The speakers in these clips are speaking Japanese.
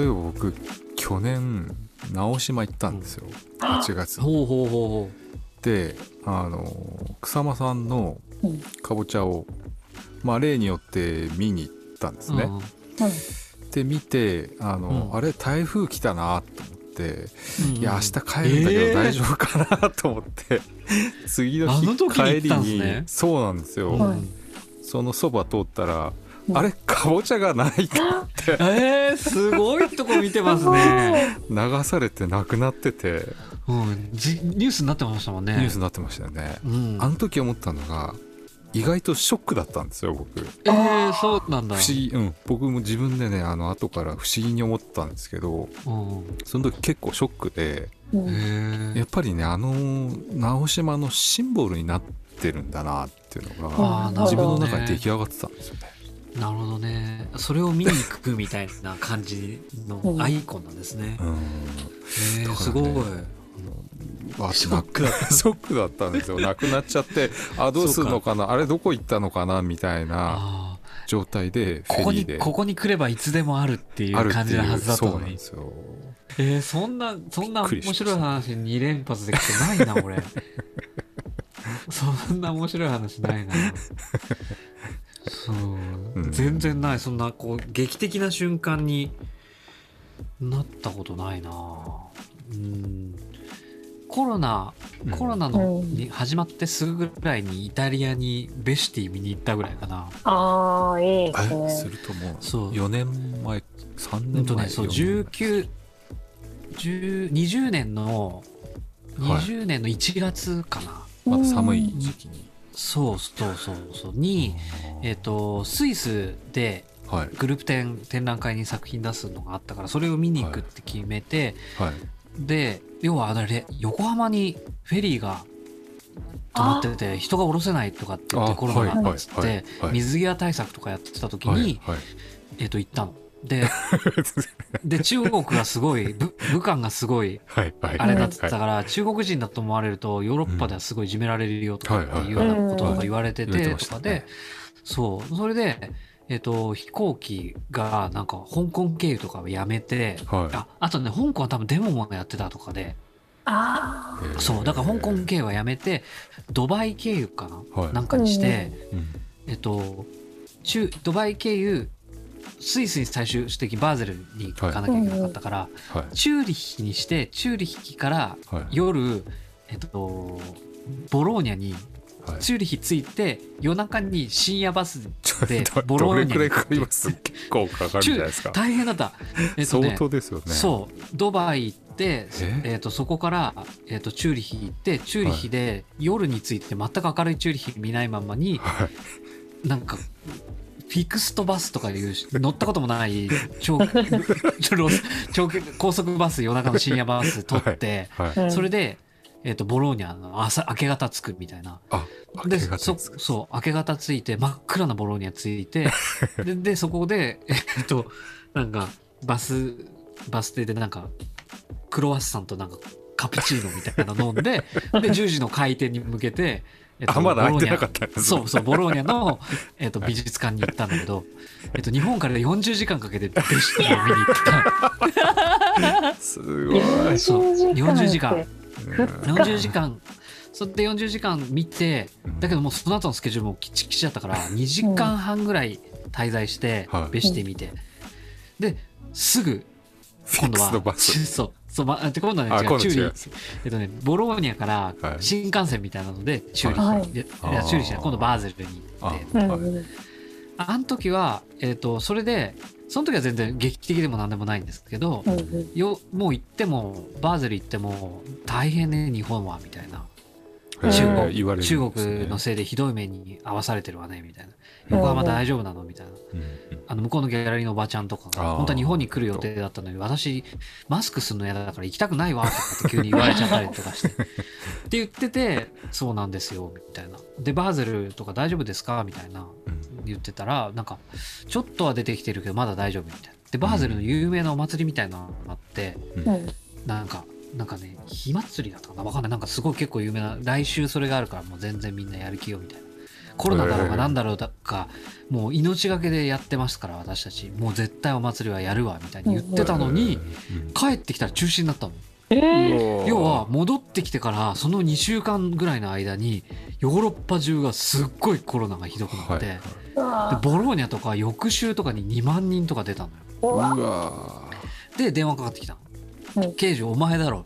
そういえば僕去年直島行ったんですよ、8月にほうほうほうほであの草間さんのうん。かぼちゃをまあ例によって見に行ったんですう。ね、うん。で見てあの、うん。あれ台風来たなと思って、うんいや明日帰るんだけえー。ど大丈夫かなと思って、次の日帰りにねそうなんですよ、はい。そのそば通ったら、うん。あれかぼちゃがないと思って。えー、すごいとこ見てますね。流されてなくなってて。うん、じニュースになってましたもんね。ニュースになってましたよね、うん、あの時思ったのが意外とショックだったんですよ僕。えー、そうなんだ。不思議うん。僕も自分でねあの後から不思議に思ったんですけどうん、その時結構ショックでうん。へやっぱりねあの直島のシンボルになってるんだなっていうのが自分の中に出来上がってたんですよね。なるほどね。それを見に行くみたいな感じのアイコンなんですね。うんえー、ねすごい。わショックだったショックだったんですよ なくなっちゃってあどうするのかな？あれどこ行ったのかな？みたいなあ状態でーここにフェリーでここに来ればいつでもあるっていう感じのはずだったのにそうなんで。すよえー、そんなそんな面白い話2連発できてないな俺。そんな面白い話ないな。そう、うん。全然ない。そんなこう劇的な瞬間になったことないな。うん。コロナうん。コロナのうんに始まってすぐぐらいにイタリアにベシティ見に行ったぐらいかな。ああ、いいですえ？すね。るともうそう。4年前3うん年前とねそう4年19 10 20年のはい。20年の1月かな、まだ寒い時期にそうそうそうそうに、えっとスイスではい。グループ展展覧会に作品出すのがあったからそれを見に行くって決めて、はい。で要はあれ横浜にフェリーが止まってて人が降ろせないとかって言ってあコロナがっつってはいはいはいはい。水際対策とかやってた時に、はいはい。えっと行ったの。で で中国がすごい武武漢がすごいはいはい。あれだってたはいから、中国人だと思われるとヨーロッパではすごいいじめられるよとかっていうようなこととか言われてててとかでそう。それで、えっと飛行機がなんか香港経由とかをやめてはい。ああとね香港は多分デモもやってたとかで。あそう。だから香港経由はやめてドバイ経由かな、はい。なんかにして、うん。えっと中ドバイ経由スイスに最終的にバーゼルに行かなきゃいけなかったから、はい。チューリッヒにしてチューリッヒからはい。夜、えっと、ボローニャにはい。チューリッヒ着いて夜中に深夜バスでどボローニャにどれくらいかかります 結構かかるんじゃないですか。大変だった、えっと相ね、当ですよね。そうドバイ行って、え？えっとそこから、えっとチューリッヒ行ってチューリッヒで夜に着いて全く明るいチューリッヒ見ないままにはい。なんかフィクストバスとかいう乗ったこともない長長長高速バス夜中の深夜バス取って、はいあ。うんそれで、えっとボローニャの朝明け方着くみたいな。あで明け方そですかそう明け方着いて真っ暗なボローニャ着いて ででそこでえっとなんかバスバス停でなんかクロワッサンとなんかカプチーノみたいなの飲んでで10時の開店に向けて、えっあまだ開いてなボローニャかったそうそうボローニャの、えっと美術館に行ったんだけど、えっと日本から40時間かけてベシティを見に行った。すごい。そう40時間。って40時間。それで40時間見てだけどもうその後のスケジュールもきちきちだったから2時間半ぐらい滞在してはいベシティ見てですぐフィックスのバスそうそう、ま、で今度はね。あ違うチューリー。今度違いますえっとねボローニャからはい。新幹線みたいなのでチューリはい。ーいやいあー。やチューリーじゃない。今度バーゼルに行って。ああの時はえっとそれでその時は全然劇的でも何でもないんですけどよもう行ってもバーゼル行っても大変ね日本はみたいな中国中国のせいでひどい目に遭わされてるわねみたいな。横浜大丈夫なの？みたいな。あの向こうのギャラリーのおばちゃんとかが本当は日本に来る予定だったのに私マスクするの嫌だから行きたくないわとかって急に言われちゃったりとかして。って言っててそうなんですよみたいな。でバーゼルとか大丈夫ですか？みたいな。うん。言ってたらなんかちょっとは出てきてるけどまだ大丈夫みたいな。でバーゼルの有名なお祭りみたいなのがあって、うん。なんか、なんかね、火祭りだったかなわかんない。なんかすごい結構有名な、来週それがあるからもう全然みんなやる気よみたいな。コロナだろうが何だろうかもう命がけでやってますから私たち。もう絶対お祭りはやるわみたいに言ってたのに帰ってきたら中止になったの。えー、要は戻ってきてからその2週間ぐらいの間にヨーロッパ中がすっごいコロナがひどくなって、はいでボローニャとか翌週とかに2万人とか出たのよ。で電話かかってきたの。うん「刑事お前だろ」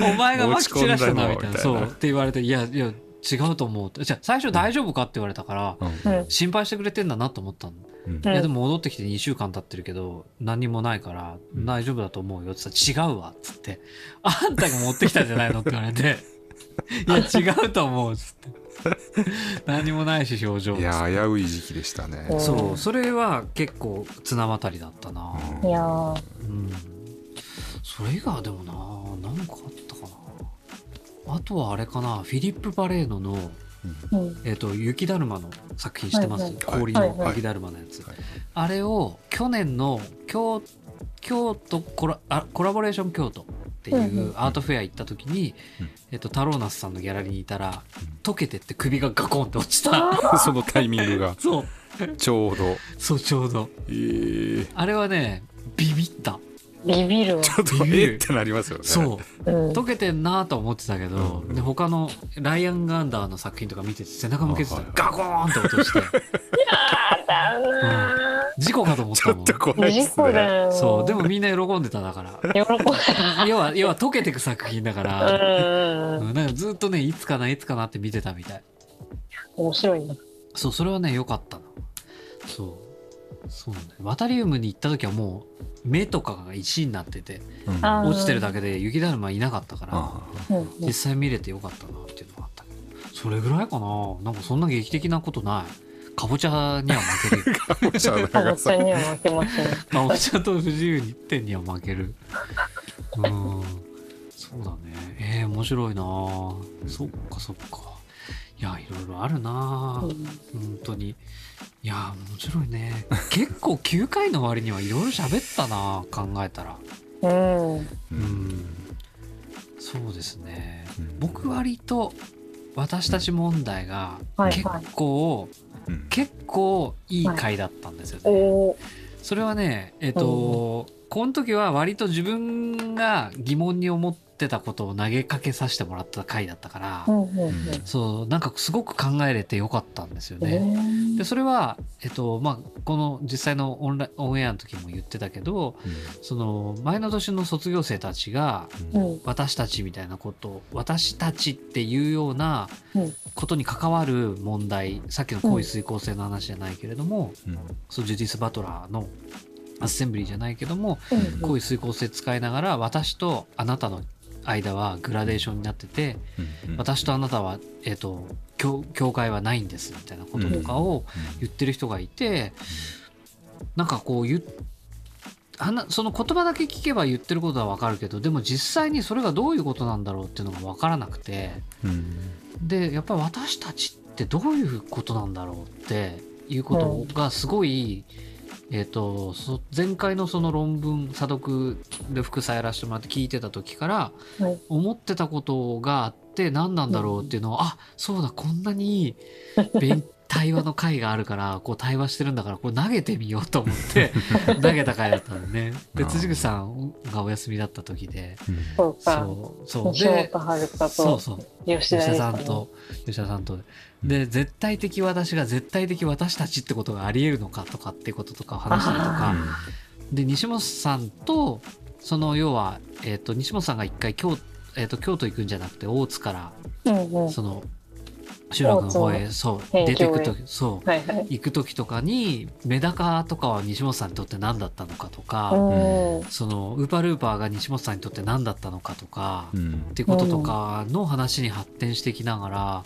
お前がまき散らしたな」みたいな持ち込んだのみたいな。そうって言われて「いやいや違うと思う」じゃあ最初大丈夫かって言われたからーうん。心配してくれてんだなと思ったの。うん。うん。いやでも戻ってきて2週間経ってるけど何にもないからうん大丈夫だと思うよって。言ったら違うわっつって「あんたが持ってきたんじゃないの?」って言われて「いや違うと思う」っつって 何もないし表情いや危うい時期でしたね。うん。そうそれは結構綱渡りだったな。いやー。うん。それ以外はでもな何かあったかな。あとはあれかなフィリップ・パレーノのうん。えっ、と雪だるまの作品してます、はいはい。氷はいはい。の雪だるまのやつ、はい。あれを去年の京京都コラあコラボレーション京都っていうんううアートフェア行った時に、うん。えっとタローナスさんのギャラリーにいたら溶けてって首がガコンって落ちた。あ そのタイミングが。そう。ちょうど。そうちょうど。えー、あれはねビビった。ビビるわ。ちょっとビビる。えってなりますよね。そう。うん。溶けてんなとは思ってたけど、うんで他のライアン・ガンダーの作品とか見てて背中向けてたらガコーンって落として。だな事故かと思っちたもん。ょっと怖いですね。故だよ。そう。でもみんな喜んでただから。喜ん要は要は溶けてく作品だかだら、うんうんなんかずっとねいつかないつかなって見てたみたい。面白いな。そうそれはね良かったなそう。そうなんだよ。ワタリウムに行った時はもう目とかが石になっててうん。落ちてるだけで雪だるまいなかったからあうん実際見れてよかったなっていうのがあったけど。それぐらいかな。なんかそんな劇的なことないかぼちゃには負ける。かぼちゃには負けますねかぼちゃと不自由に点には負ける。うん。そうだね。えー、面白いな。そっかそっか。いやいろいろあるな。うん本当に。いや面白いね。結構9回の割にはいろいろ喋ったな考えたら。うん。うん。そうですね。うん。僕割と私たち問題が結構、うん結構いい回だったんですよね、おー。それはねえっ、と、この時は割と自分が疑問に思ってたことを投げかけさせてもらった回だったから、うんうんうん。そうなんかすごく考えれてよかったんですよえね。ー。でそれは、えっとまあ、この実際のオンラインオンエアの時も言ってたけどその前の年の卒業生たちがうん。私たちみたいなこと私たちっていうようなうん。ことに関わる問題さっきの行為遂行性の話じゃないけれども、うん。そうジュディス・バトラーのアッセンブリーじゃないけどもうん行為遂行性使いながら私とあなたの間はグラデーションになっててうん私とあなたは、えっと境境界はないんですみたいなこととかを言ってる人がいて、なんかこう言その言葉だけ聞けば言ってることは分かるけどでも実際にそれがどういうことなんだろうっていうのが分からなくてうん。でやっぱり私たちってどういうことなんだろうっていうことがすごい、えー、とそ前回のその論文査読で副査やらせてもらって聞いてた時からはい。思ってたことがあって何なんだろうっていうのを、あそうだこんなに勉対話の会があるからこう対話してるんだからこれ投げてみようと思って 投げた回だったのね。であー辻口さんがお休みだった時でそうか。そうそう。西でそうそう。吉田さんと。吉田さんとで絶対的私が絶対的私たちってことがありえるのかとかっていうこととかを話したりとか。で西本さんとその要は、えー、と西本さんが一回京,、えー、と京都行くんじゃなくて大津からうんうん。その集落の方へそう辺出てく境へ時そう。はいはい。行く時とかにメダカとかは西本さんにとって何だったのかとか、うん。そのウーパールーパーが西本さんにとって何だったのかとか、うん。っていうこととかの話に発展していきながら、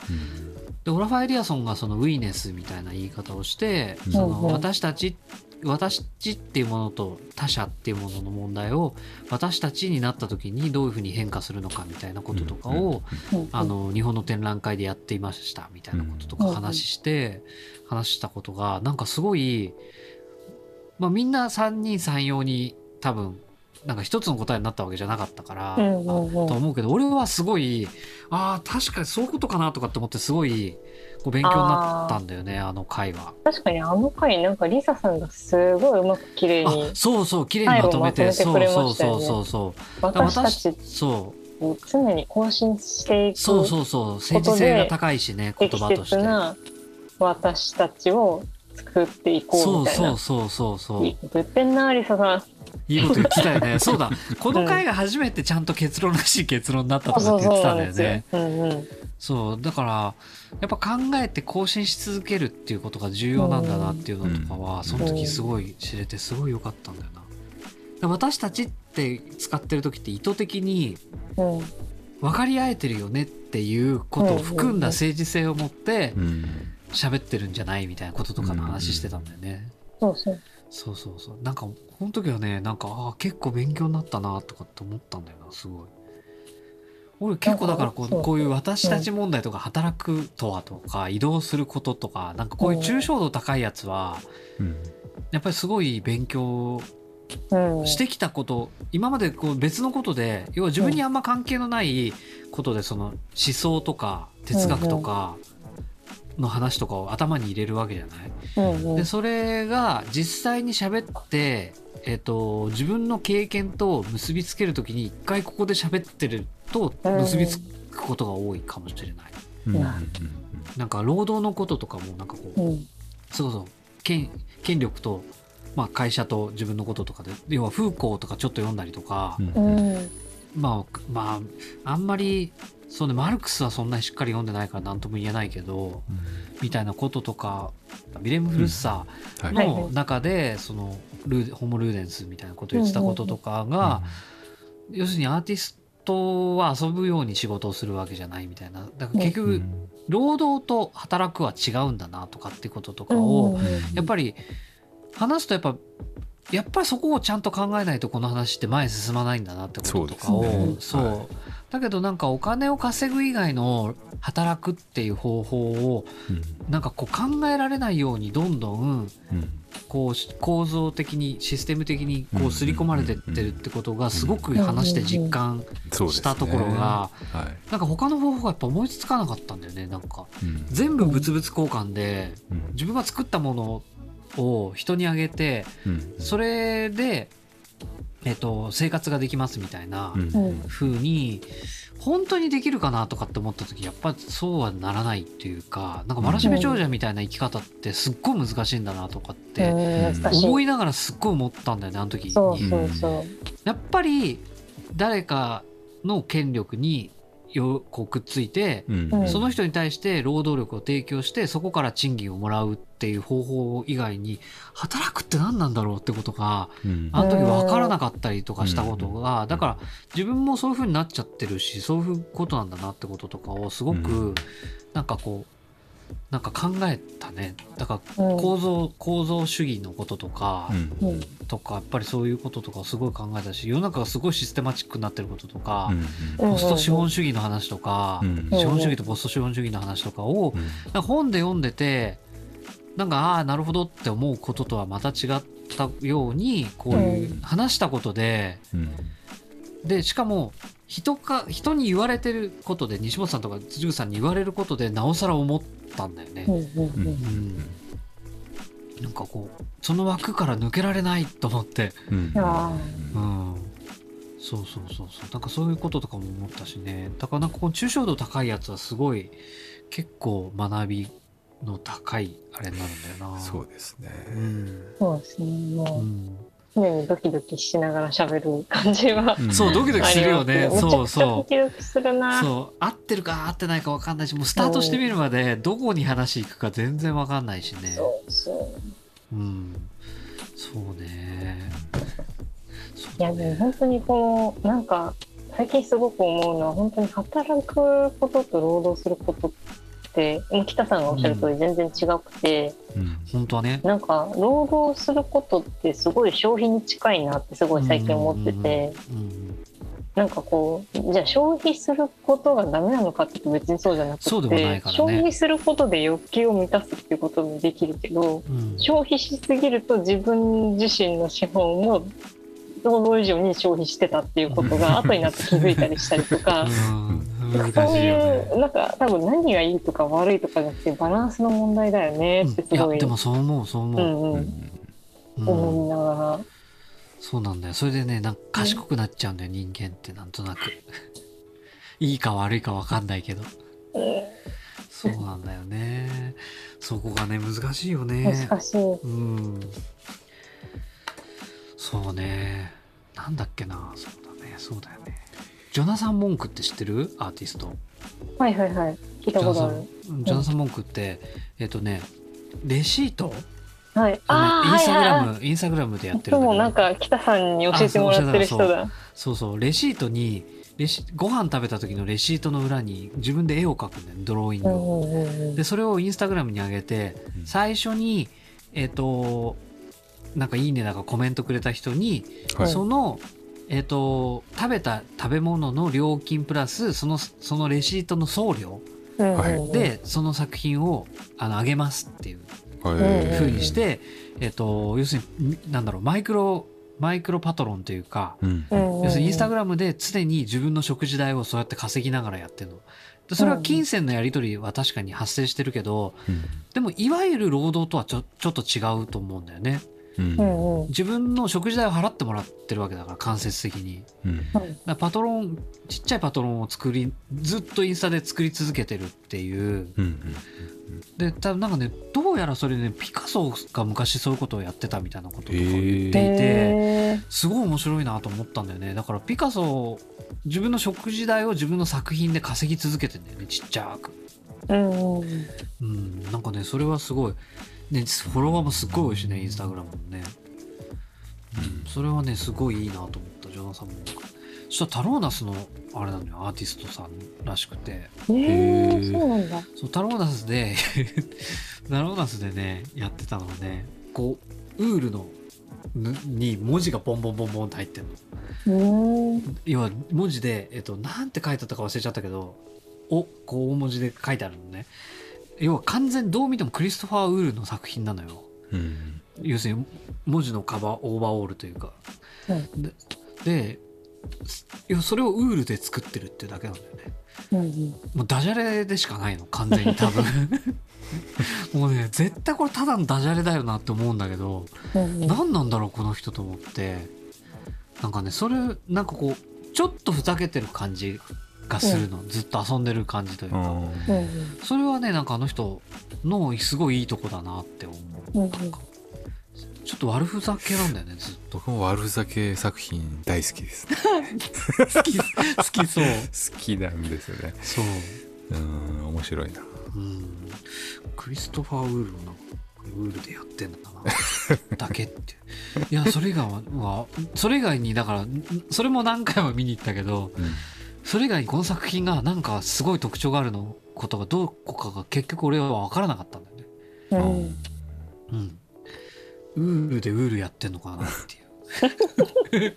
でオラファエリアソンがそのウィーネスみたいな言い方をして、うん。その私たち私っていうものと他者っていうものの問題を私たちになった時にどういうふうに変化するのかみたいなこととかを、うんあの日本の展覧会でやっていましたみたいなこととかうん話して、話したことがなんかすごい、まあ、みんな3人3様に多分なんか一つの答えになったわけじゃなかったから、うんと思うけど俺はすごいああ確かにそういうことかなとかって思ってすごいこう勉強になったんだよねあの回は。確かにあの回なんかリサさんがすごいうまく綺麗あにそうそう綺麗にまとめてそうそうそうそうだから私たちそうを常に更新していくそうそうそう政治性が高いしね言適葉として切な私たちを作っていこうそうみたいな。そうそうそうそういいこと言ってんなリサさん。いいこと言ってたよね。そうだ。この回が初めてちゃんと結論らしい結論になったとかって言ってたんだよね。そうだからやっぱ考えて更新し続けるっていうことが重要なんだなっていうのとかは、うん。その時すごい知れてすごい良かったんだよな。で私たちって使ってる時って意図的にうん。分かり合えてるよねっていうことを含んだ政治性を持ってうん。喋ってるんじゃないみたいなこととかの話してたんだよね。そうそう。そうそうそう。なんかこの時はねなんかあー結構勉強になったなとかって思ったんだよなすごい。俺結構だからこうう。こういう私たち問題とか働くとはとか移動することとかなんかこういう抽象度高いやつはうん。やっぱりすごい勉強うん。してきたこと今までこう別のことで要は自分にあんま関係のないことでその思想とか哲学とかの話とかを頭に入れるわけじゃない？うんうん。でそれが実際に喋って、えっと自分の経験と結びつけるときに一回ここで喋ってると結びつくことが多いかもしれない。うん。うんなんか労働のこととかもなんかこう、うん。そうそう権権力と、まあ、会社と自分のこととかで要はフーコーとかちょっと読んだりとか、うんうん。まあまああんまりそうねマルクスはそんなにしっかり読んでないから何とも言えないけどみたいなこととかビレム・フルッサー、はい。の中でそのルーホモ・ルーデンスみたいなことを言ってたこととかが、要するにアーティストは遊ぶように仕事をするわけじゃないみたいな。だから結局うん。労働と働くは違うんだなとかってこととかをやっぱり話すとやっぱやっぱりそこをちゃんと考えないとこの話って前に進まないんだなってこととかをそうだけどなんかお金を稼ぐ以外の働くっていう方法をうん。なんかこう考えられないようにどんどんうん。こう構造的にシステム的にこう刷り込まれてってるってことがすごく話して実感したところがはい。なんか他の方法がやっぱ思いつかなかったんだよね。なんかうん。全部物々交換でうん。自分が作ったものを人にあげてうん。それで、えっと生活ができますみたいな風に本当にできるかなとかって思った時やっぱそうはならないっていうかなんかわらしべ長者みたいな生き方ってすっごい難しいんだなとかって思いながらすっごい思ったんだよねあの時に。そうそうそう。やっぱり誰かの権力によこうくっついて、うん。うんその人に対して労働力を提供してそこから賃金をもらうっていう方法以外に働くって何なんだろうってことがうん。あの時分からなかったりとかしたことがん。だから自分もそういう風になっちゃってるしそういうことなんだなってこととかをすごうくなんかこうなんか考えたね。だからうん。構造構造主義のこととかうん。うんとかやっぱりそういうこととかをすごい考えたし世の中がすごいシステマチックになってることとかうんポスト資本主義の話とかうん。資本主義とポスト資本主義の話とかをか本で読んでてなんかああなるほどって思うこととはまた違ったようにこういう話したことでうん。でしかも人か人に言われてることで西本さんとか辻口さんに言われることでなおさら思ったんだよね。う。んうんう。んうん。なんかこうその枠から抜けられないと思って、うん。あうん、そうそうそうそう。なんかそういうこととかも思ったしね。だからなんかこの抽象度高いやつはすごい結構学びの高いあれになるんだよな。そうですね。うん。そうですね。う。もうん常にドキドキしながら喋る感じはうん。そうドキドキするよね。そうめちゃくちゃドキドキするな。そう。合ってるか合ってないか分かんないしもうスタートしてみるまでどこに話行くか全然分かんないしね。そうそう。うん。そうね。そいうやでもね本当にこのなんか最近すごく思うのは本当に働くことと労働することってもう北さんがおっしゃる通り全然違くて、うん。本当はね。なんか労働することってすごい消費に近いなってすごい最近思ってて、うんなんかこうじゃあ消費することがダメなのかって言うと別にそうじゃなくてそうでもないからね。消費することで欲求を満たすっていうこともできるけどうん。消費しすぎると自分自身の資本も想像以上に消費してたっていうことが 後になって気づいたりしたりとか。そういうなんか多分何がいいとか悪いとかじゃなくてバランスの問題だよねってすごい。でもそう思うそう思う、思いながそうなんだよ。それでねなんか賢くなっちゃうんだよ人間ってなんとなく。いいか悪いか分かんないけど。ら、そうなんだよね。そこがね難しいようんね。難しい。うんそうね。なんだっけな。そうだね。そうだよね。ジョナサン・モンクって知ってる？アーティスト。はいはいはい。聞いたことある。ジョナサン・モンクってえっとねレシート？はい。あのインスタグラム、はいインスタグラムでやってるんだけど。なんか北さんに教えてもらってる人あだ。そうそうレシートにレシご飯食べた時のレシートの裏に自分で絵を描くんだよねドローイングうんを。でそれをインスタグラムに上げてうん。最初にえっ、となんか「いいね」だかコメントくれた人に、はい。そのえっ、と食べた食べ物の料金プラスそのそのレシートの送料でその作品をあのあげますっていうはい。風にして、えっ、と要するになんだろうマイクロマイクロパトロンというか、うん。要するにインスタグラムで常に自分の食事代をそうやって稼ぎながらやってるの。でそれは金銭のやり取りは確かに発生してるけどうん。でもいわゆる労働とはちょちょっと違うと思うんだよね。うん。うんうん。自分の食事代を払ってもらってるわけだから間接的に。うん。だからパトロンちっちゃいパトロンを作りずっとインスタで作り続けてるっていう。うんで多分なんかねどうやらそれねピカソが昔そういうことをやってたみたいなこととか言っていて、へすごい面白いなと思ったんだよね。だからピカソ自分の食事代を自分の作品で稼ぎ続けてんだよねちっちゃく。ーうんうん。うんなんかねそれはすごいねフォロワーもすっごい多いしねインスタグラムもね、うん、それはねすごいいいなと思ったジョナサンも。そしたらタローナスのあれなのよアーティストさんらしくて。えー、そうなんだ。そうタローナスで タローナスでねやってたのはねこうウールのぬに文字がボンボンボンボンって入ってんの。要は文字で、えっと、なんて書いてあったか忘れちゃったけど「お」こう大文字で書いてあるのね要は完全どう見てもクリストファー・ウールの作品なのよ。うん。要するに文字のカバーオーバーオールというか、うん。でですいやそれをウールで作ってるっていうだけなんだよね。うんうん。もうダジャレでしかないの完全に多分。もうね絶対これただのダジャレだよなって思うんだけどうんうん。何なんだろうこの人と思って。なんかねそれなんかこうちょっとふざけてる感じがするの、ずっと遊んでる感じというか、うん。うんそれはねなんかあの人のすごいいいとこだなって思う、うんうんなんかちょっと悪ふざけなんだよねずっと。僕も悪ふざけ作品大好きです。ね好き好きそう。好きなんですよね。そう。うん面白いな。うん。クリストファー・ウールのウールでやってんだな。だけっていやそれ以外はそれ以外にだからんそれも何回も見に行ったけどうんそれ以外にこの作品がなんかすごい特徴があるのことがどこかが結局俺は分からなかったんだよね。うん。うん。ウールでウールやってんのかなっていう。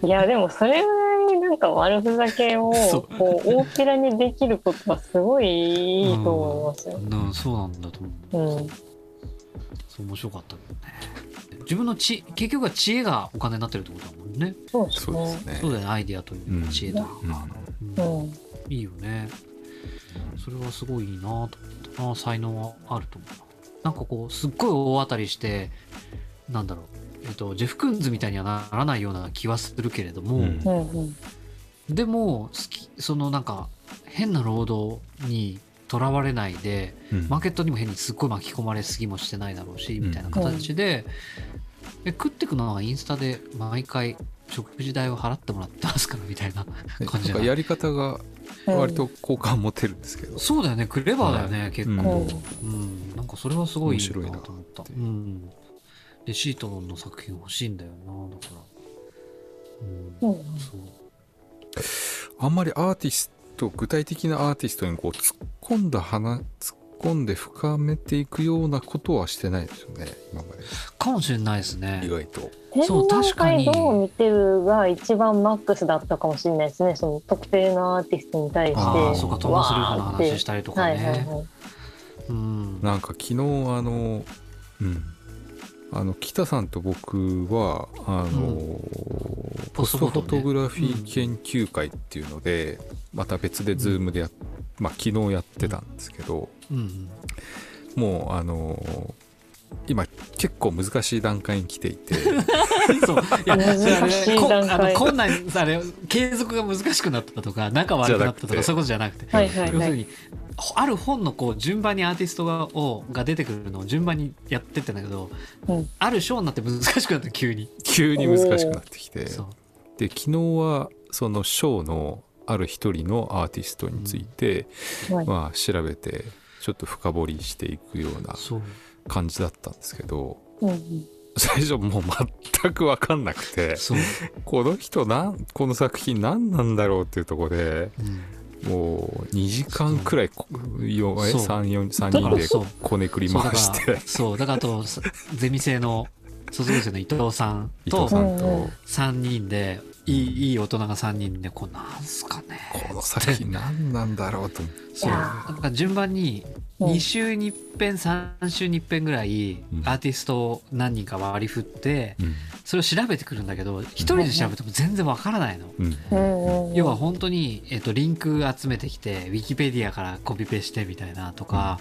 いやでもそれぐらいなんか悪ふざけを こう大っぴらにできることはすごいいいと思いますよ。うん。そうなんだと思う。うん。そう面白かったけどね自分の知結局は知恵がお金になってるってことだもんね。そうですそうでね。そうだよねアイディアというか知恵というか、うん。うん。いいよね。それはすごいいいなと思った。な才能はあると思うな。なんかこうすっごい大当たりしてなんだろう。えっとジェフ・クンズみたいにはならないような気はするけれども、うん。でも好きそのなんか変な労働にとらわれないでうん。マーケットにも変にすっごい巻き込まれすぎもしてないだろうしみたいな形で,、で食ってくのはインスタで毎回食事代を払ってもらってますからみたいなね感じない？なんかやり方が割と好感持てるんですけど、そうだよねクレバーだよね、結うん。構、うん。なんかそれはすごいいい面白いななと思ったうん。レシートの作品欲しいんだよなだから。うん、う。んそう。あんまりアーティスト具体的なアーティストにこう突っ込んだ話突っ込んで深めていくようなことはしてないですよね今まで。かもしれないですね。意外と。そう確かに。会どう見てるが一番マックスだったかもしれないですね。その特定のアーティストに対して。ああそうかトーマス・ルーフの話したりとかね、はいはいはい。うん。なんか昨日あのうんあの北さんと僕はあの、ポストフォトグラフィー研究会っていうので、また別で Zoom でやっ、まあ昨日やってたんですけど、うんうん。もうあの今結構難しい段階に来ていて。そう。いや難しいこ段階あの困難あれ継続が難しくなったとか仲悪くなったとかそういうことじゃなくて、はいはいはい。要するにある本のこう順番にアーティストがをが出てくるのを順番にやってってんだけど、うん。ある章になって難しくなった急に。急に難しくなってきて。で昨日はそのショーのある一人のアーティストについて、はい。まあ調べてちょっと深掘りしていくような感じだったんですけどうんうん。最初もう全く分かんなくてこの人なんこの作品何なんだろうっていうところでうんもう2時間くらいこよえそう。3 4 3人でそう。こねくり回しからてそう。だからあとさゼミ生の卒業生の伊藤さんと伊藤さんと。うんうん3人でいいいい大人が3人でこうなんすかね。この作品何なんだろうと。そう。なんか順番にうん。2週に一遍3週に一遍ぐらいうん。アーティストを何人か割り振ってうんそれを調べてくるんだけど一人で調べても全然わからないの。うん。うん。うん要は本当に、えっとリンク集めてきてウィキペディアからコピペしてみたいなとか、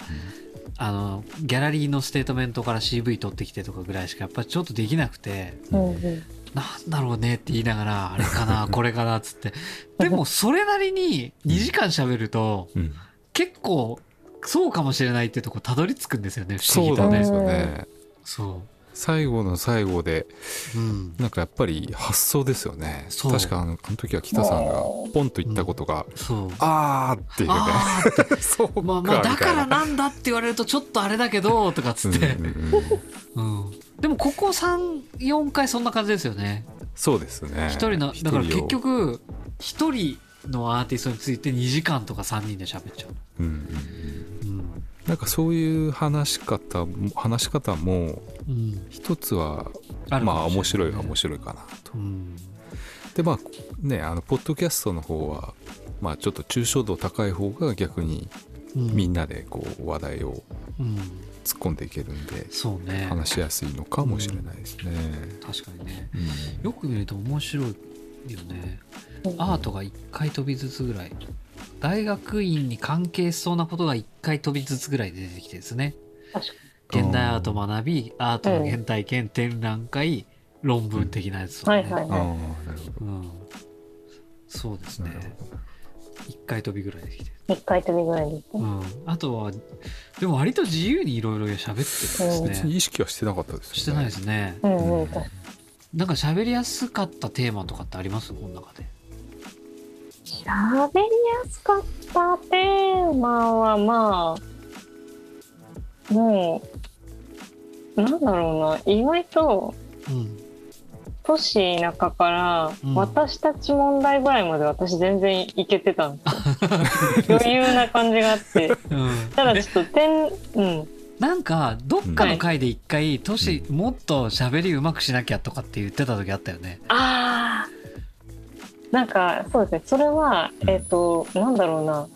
あのギャラリーのステートメントから CV 取ってきてとかぐらいしかやっぱちょっとできなくてうんうんなんだろうねって言いながらあれかな これかなっつって。でもそれなりに2時間喋るとうん。うん結構そうかもしれないっていうとこたどり着くんですよね不思議とね。そうなんですよね。そ最後の最後でう、うん、なんかやっぱり発想ですよね。確かあのあの時は北さんがポンと言ったことがそう「あー」っていうね。そうかまあまあだからなんだって言われるとちょっとあれだけどとかっつって、でもここ34回そんな感じですよね。そうですね。一人のだから結局一人のアーティストについて2時間とか3人で喋っちゃう。んうんうん。ううんなんかそういう話し方も話し方もうん。一つはあるかまあ面白いは面白いかなと。うん。でまあねあのポッドキャストの方はまあちょっと抽象度高い方が逆にうん。みんなでこう話題をうん。突っ込んでいけるんでそうね。話しやすいのかもしれないですね。確かにね。うん。よく見ると面白いよね。アートが1回飛びずつぐらい大学院に関係しそうなことが1回飛びずつぐらいで出てきてですね。現代アート学びアートの現代兼展覧会論文的なやつとかね、ああはいはい。はなるほうん、そうですね。ほど。1回飛びぐらいできて。い。一回飛びぐらいですね。うん、あとはでも割と自由にいろいろ喋ってるんです別にね意識はしてなかったですよね。してないですね。うんうん。なんか喋りやすかったテーマとかってあります？この中で。に喋りやすかったテーマはまあ、もう、なんだろうな、意外と、うん都市田舎からうん私たち問題ぐらいまで私全然いけてたんですよ。余裕な感じがあって。うんただちょっと点、うん。なんかどっかの回で一回都市もっと喋りうまくしなきゃとかって言ってた時あったよねああ。なんか、そうですね。それは、えっ、と、なんだろうな。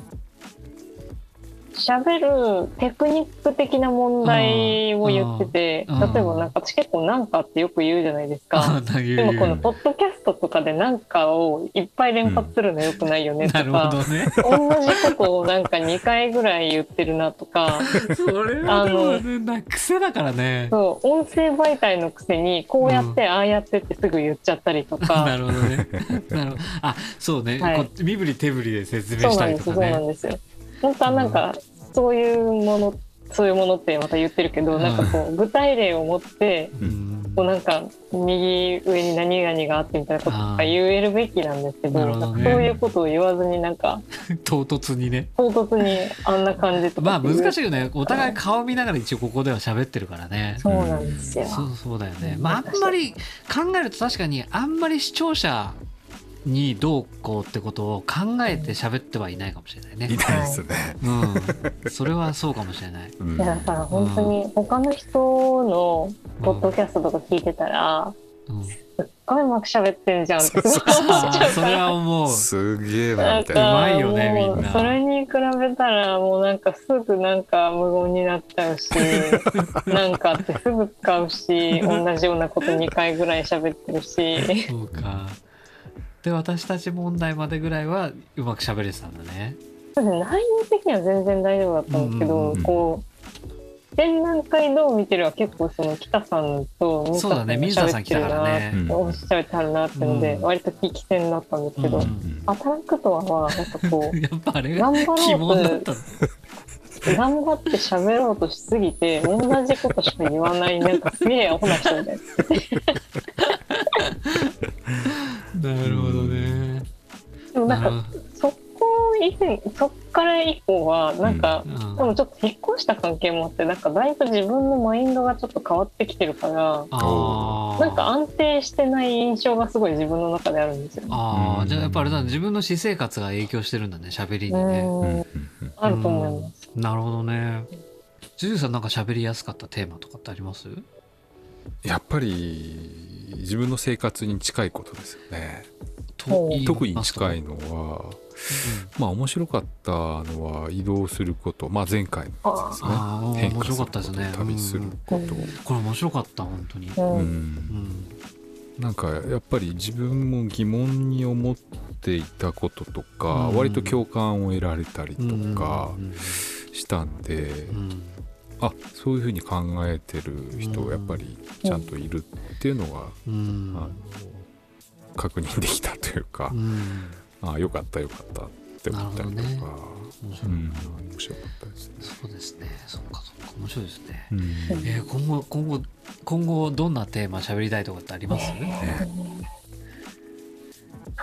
喋るテクニック的な問題を言ってて、うん。うん。例えばなんか私結構なんかってよく言うじゃないですか。あでもこのポッドキャストとかでなんかをいっぱい連発するのよくないよねとか、どね。同じことをなんか2回ぐらい言ってるなとか、それはでもねな癖だからね。そう、音声媒体のくせにこうやって、ああやってってすぐ言っちゃったりとなか、るほどね。なるほど。あそうね、はい。こう身振り手振りで説明したりとかね。なんですよ。本当はなんか、そういうもの、そういうものってまた言ってるけど、うん。なんかこう、具体例を持って、うん。こうなんか、右上に何々があってみたいなこととか言えるべきなんですけど、ね。そういうことを言わずになんか、唐突にね。唐突にあんな感じとかまあ難しいよね。お互い顔見ながら一応ここでは喋ってるからね。そうなんですよ。そうそうだよね。うんまああんまり考えると確かにあんまり視聴者にどうこうってことを考えて喋ってはいないかもしれないいね。ないですね。うん。それはそうかもしれない。うん。いやだから本当に他の人のポッドキャストとか聞いてたら、うん。すっごいうまく喋ってんじゃんって。すごいあーそれは思う。すげえなみたいな。うまかいよねみんな。それに比べたらもうなんかすぐなんか無言になっちゃうし なんかあってすぐ使うし同じようなこと2回ぐらい喋ってるし。そうかで私たち問題までぐらいはうまく喋れてたんだね。内容的には全然大丈夫だったんですけど、うんうんうんこう展覧会どう見てるは結構その北さんと水そうだね。水田さん来たからね。うんおっしゃってはるなってので、うん。割と聞き戦だったんですけど、うんうん働くとははなんかこう やっぱあれが頑張鬼ろうと頑張って喋ろうとしすぎて同じことしか言わないなんかすげえアホな人みたいな。なるほどね。でもなんかそこ以前そっから以降はなんか、うん。でもちょっと引っ越した関係もあってなんかだいぶ自分のマインドがちょっと変わってきてるからなんか安定してない印象がすごい自分の中であるんですよね。ああうん。じゃあやっぱあれだ。自分の私生活が影響してるんだね喋りにね。あると思います。なるほどね。ジュジュさんなんか喋りやすかったテーマとかってあります？やっぱり自分の生活に近いことですよね。特に近いのはまあ面白かったのは移動すること。まあ前回のやつですね。変化することかったですね。旅すること。これ面白かった本当に。うん。ううん。んなんかやっぱり自分も疑問に思っていたこととか、うん。割と共感を得られたりとうんかうん。したんで、うんあそういうふうに考えてる人やっぱりちゃんといるっていうのが、うん。あの確認できたというかう、ん。あよかったよかったって思ったりとか、なるほ面白い。うん、面白かったですね。そうですね。そっかそっか。面白いですね。うん。えー今後今後今後どんなテーマ喋りたいとかってあります？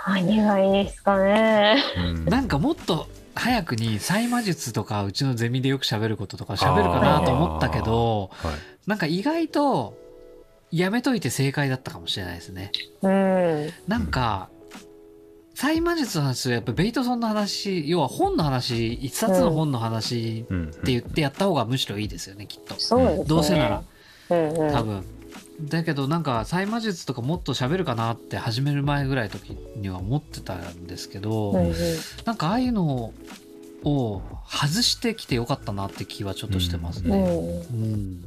何がいいですかね。うん。なんかもっと早くに歳魔術とかうちのゼミでよく喋ることとか喋るかなと思ったけどはい。なんか意外とやめといて正解だったかもしれないですね。うん。なんか歳魔術の話はやっぱベイトソンの話要は本の話一冊の本の話うんって言ってやった方がむしろいいですよねきっと。そうですね。どうせなら。うんうん、多分だけどなんか歳魔術とかもっと喋るかなって始める前ぐらいの時には思ってたんですけど、うんうんなんかああいうのを外してきてよかったなって気はちょっとしてますね。うんうん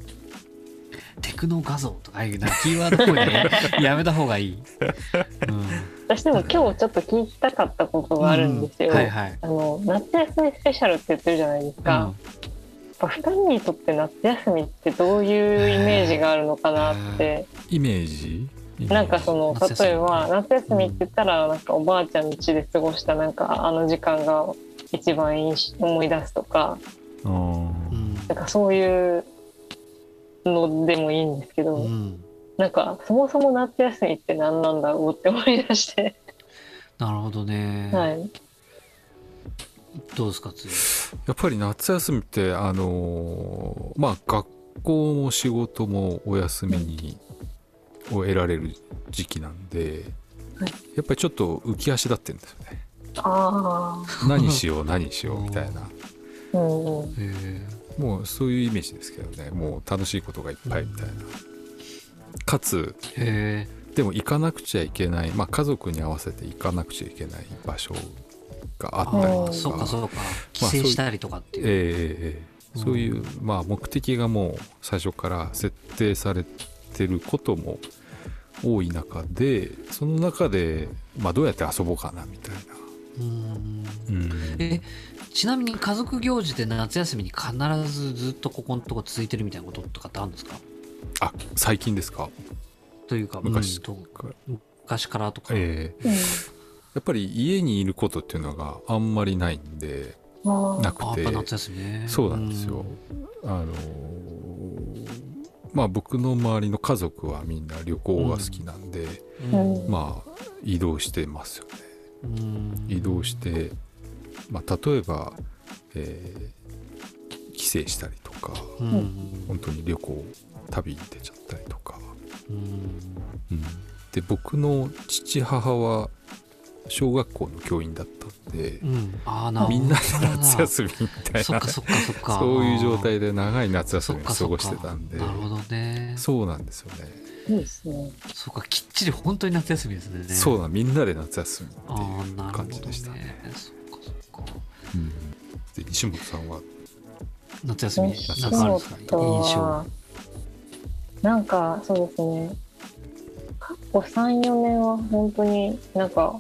テクノ画像とかああいうなキーワードっぽいね やめた方がいい。うん私でも今日ちょっと聞きたかったことがあるんですよ。うんはいはい。あの夏休みスペシャルって言ってるじゃないですか。やっぱ2人にとって夏休みってどういうイメージがあるのかなって、イメージ？なんかその例えば夏休みって言ったらなんかおばあちゃんの家で過ごしたなんかあの時間が一番思い出すとか。なんかそういうのでもいいんですけど、うん。なんかそもそも夏休みって何なんだろうって思い出して、なるほどね。はい、どうですか次？やっぱり夏休みってあのーまあ学校も仕事もお休みにを得られる時期なんで、はい。やっぱりちょっと浮き足立ってるんですよね。あ何しよう何しようみたいな。あ、うんうん、へもうそういうイメージですけどね。もう楽しいことがいっぱいみたいな。かつえ。へでも行かなくちゃいけない、まあ、家族に合わせて行かなくちゃいけない場所があったりとか。ああ、そうかそうか。帰省したりとかっていう。ええええ。そういう、まあ、目的がもう最初から設定されてることも多い中でその中で、まあ、どうやって遊ぼうかなみたいな、うん。うん。えちなみに家族行事で夏休みに必ずずっとここのとこ続いてるみたいなこととかってあるんですか？あ最近ですか？というか昔うんとか。昔からとか、ええ。うんやっぱり家にいることっていうのがあんまりないんであなくて。そうなんですよ。あのーまあ僕の周りの家族はみんな旅行が好きなんで、うん。うんまあ移動してますよね。うん。移動して、まあ、例えば、えー帰省したりとかうん。本当に旅行旅に出ちゃったりとか、うん。うん。で僕の父母は小学校の教員だったんでう、ん。ああなみんなで夏休みみたいなそういう状態で長い夏休みを過ごしてたんでなるほどね。そうなんですよね。そっかきっちり本当に夏休みですね。そうだみんなで夏休みっていう感じでしたね。そっかそっか。うん。で西本さんは？夏休み西なんかあるんですか？本印象はなんかそうですね。過去34年は本当になんか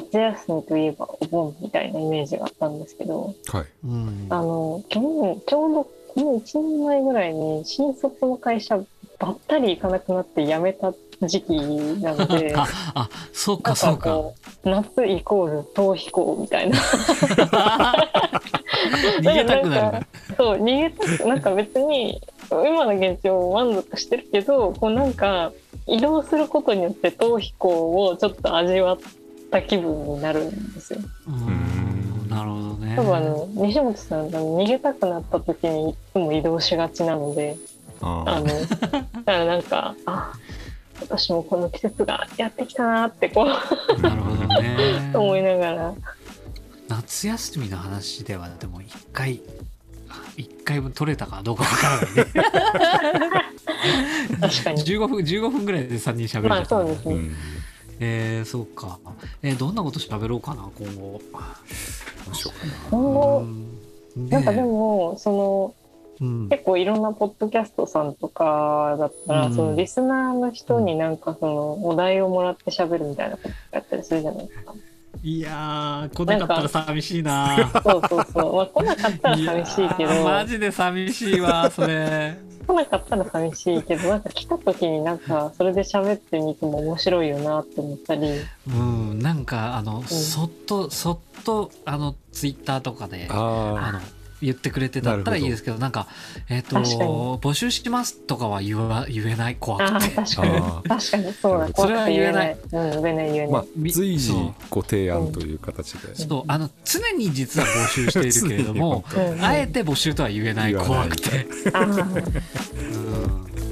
夏休みといえばお盆みたいなイメージがあったんですけどはい。うん。あの去年ちょうどこの1年前ぐらいに新卒の会社ばったり行かなくなって辞めた時期なので ああそうなんかそうか。かこう夏イコール逃避行みたいな。逃げたくなるね。そう逃げたくなんか別に今の現状満足してるけどこうなんか移動することによって逃避行をちょっと味わった気分になるんですよ。うん。なるほどね。多分あの西本さんが逃げたくなった時にいつも移動しがちなのでああのだからなんかあ私もこの季節がやってきたなってこうなるほどね。思いながら。夏休みの話ではでも一回一回分取れたかどうかわからないね。確かに。15分15分ぐらいで3人喋れちまあそうですね。うんえー、そうか。えーどんなこと喋ろうかな今後。今後うん。なんかでねもそのえうん。結構いろんなポッドキャストさんとかだったら、うん。そのリスナーの人になんかそのお題をもらって喋るみたいなことやったりするじゃないですか。いやー来なかったら寂しいな。そうそうそう。まあ来なかったら寂しいけど、マジで寂しいわそれ来なかったら寂しいけど、なんか来た時になんかそれで喋ってみても面白いよなって思ったり、うんなんかあの、そっとそっとあのツイッターとかでああの言ってくれてだったらいいですけどなんかえっ、と確かに。募集しますとかは言わ言えない怖ああくて確かに。確かにそうだ。それは言えない。怖くて言えない。うん言えない言えない。あまあみ随時ご提案という形で。そう。あの常に実は募集しているけれども あえて募集とは言えない。怖くて、うん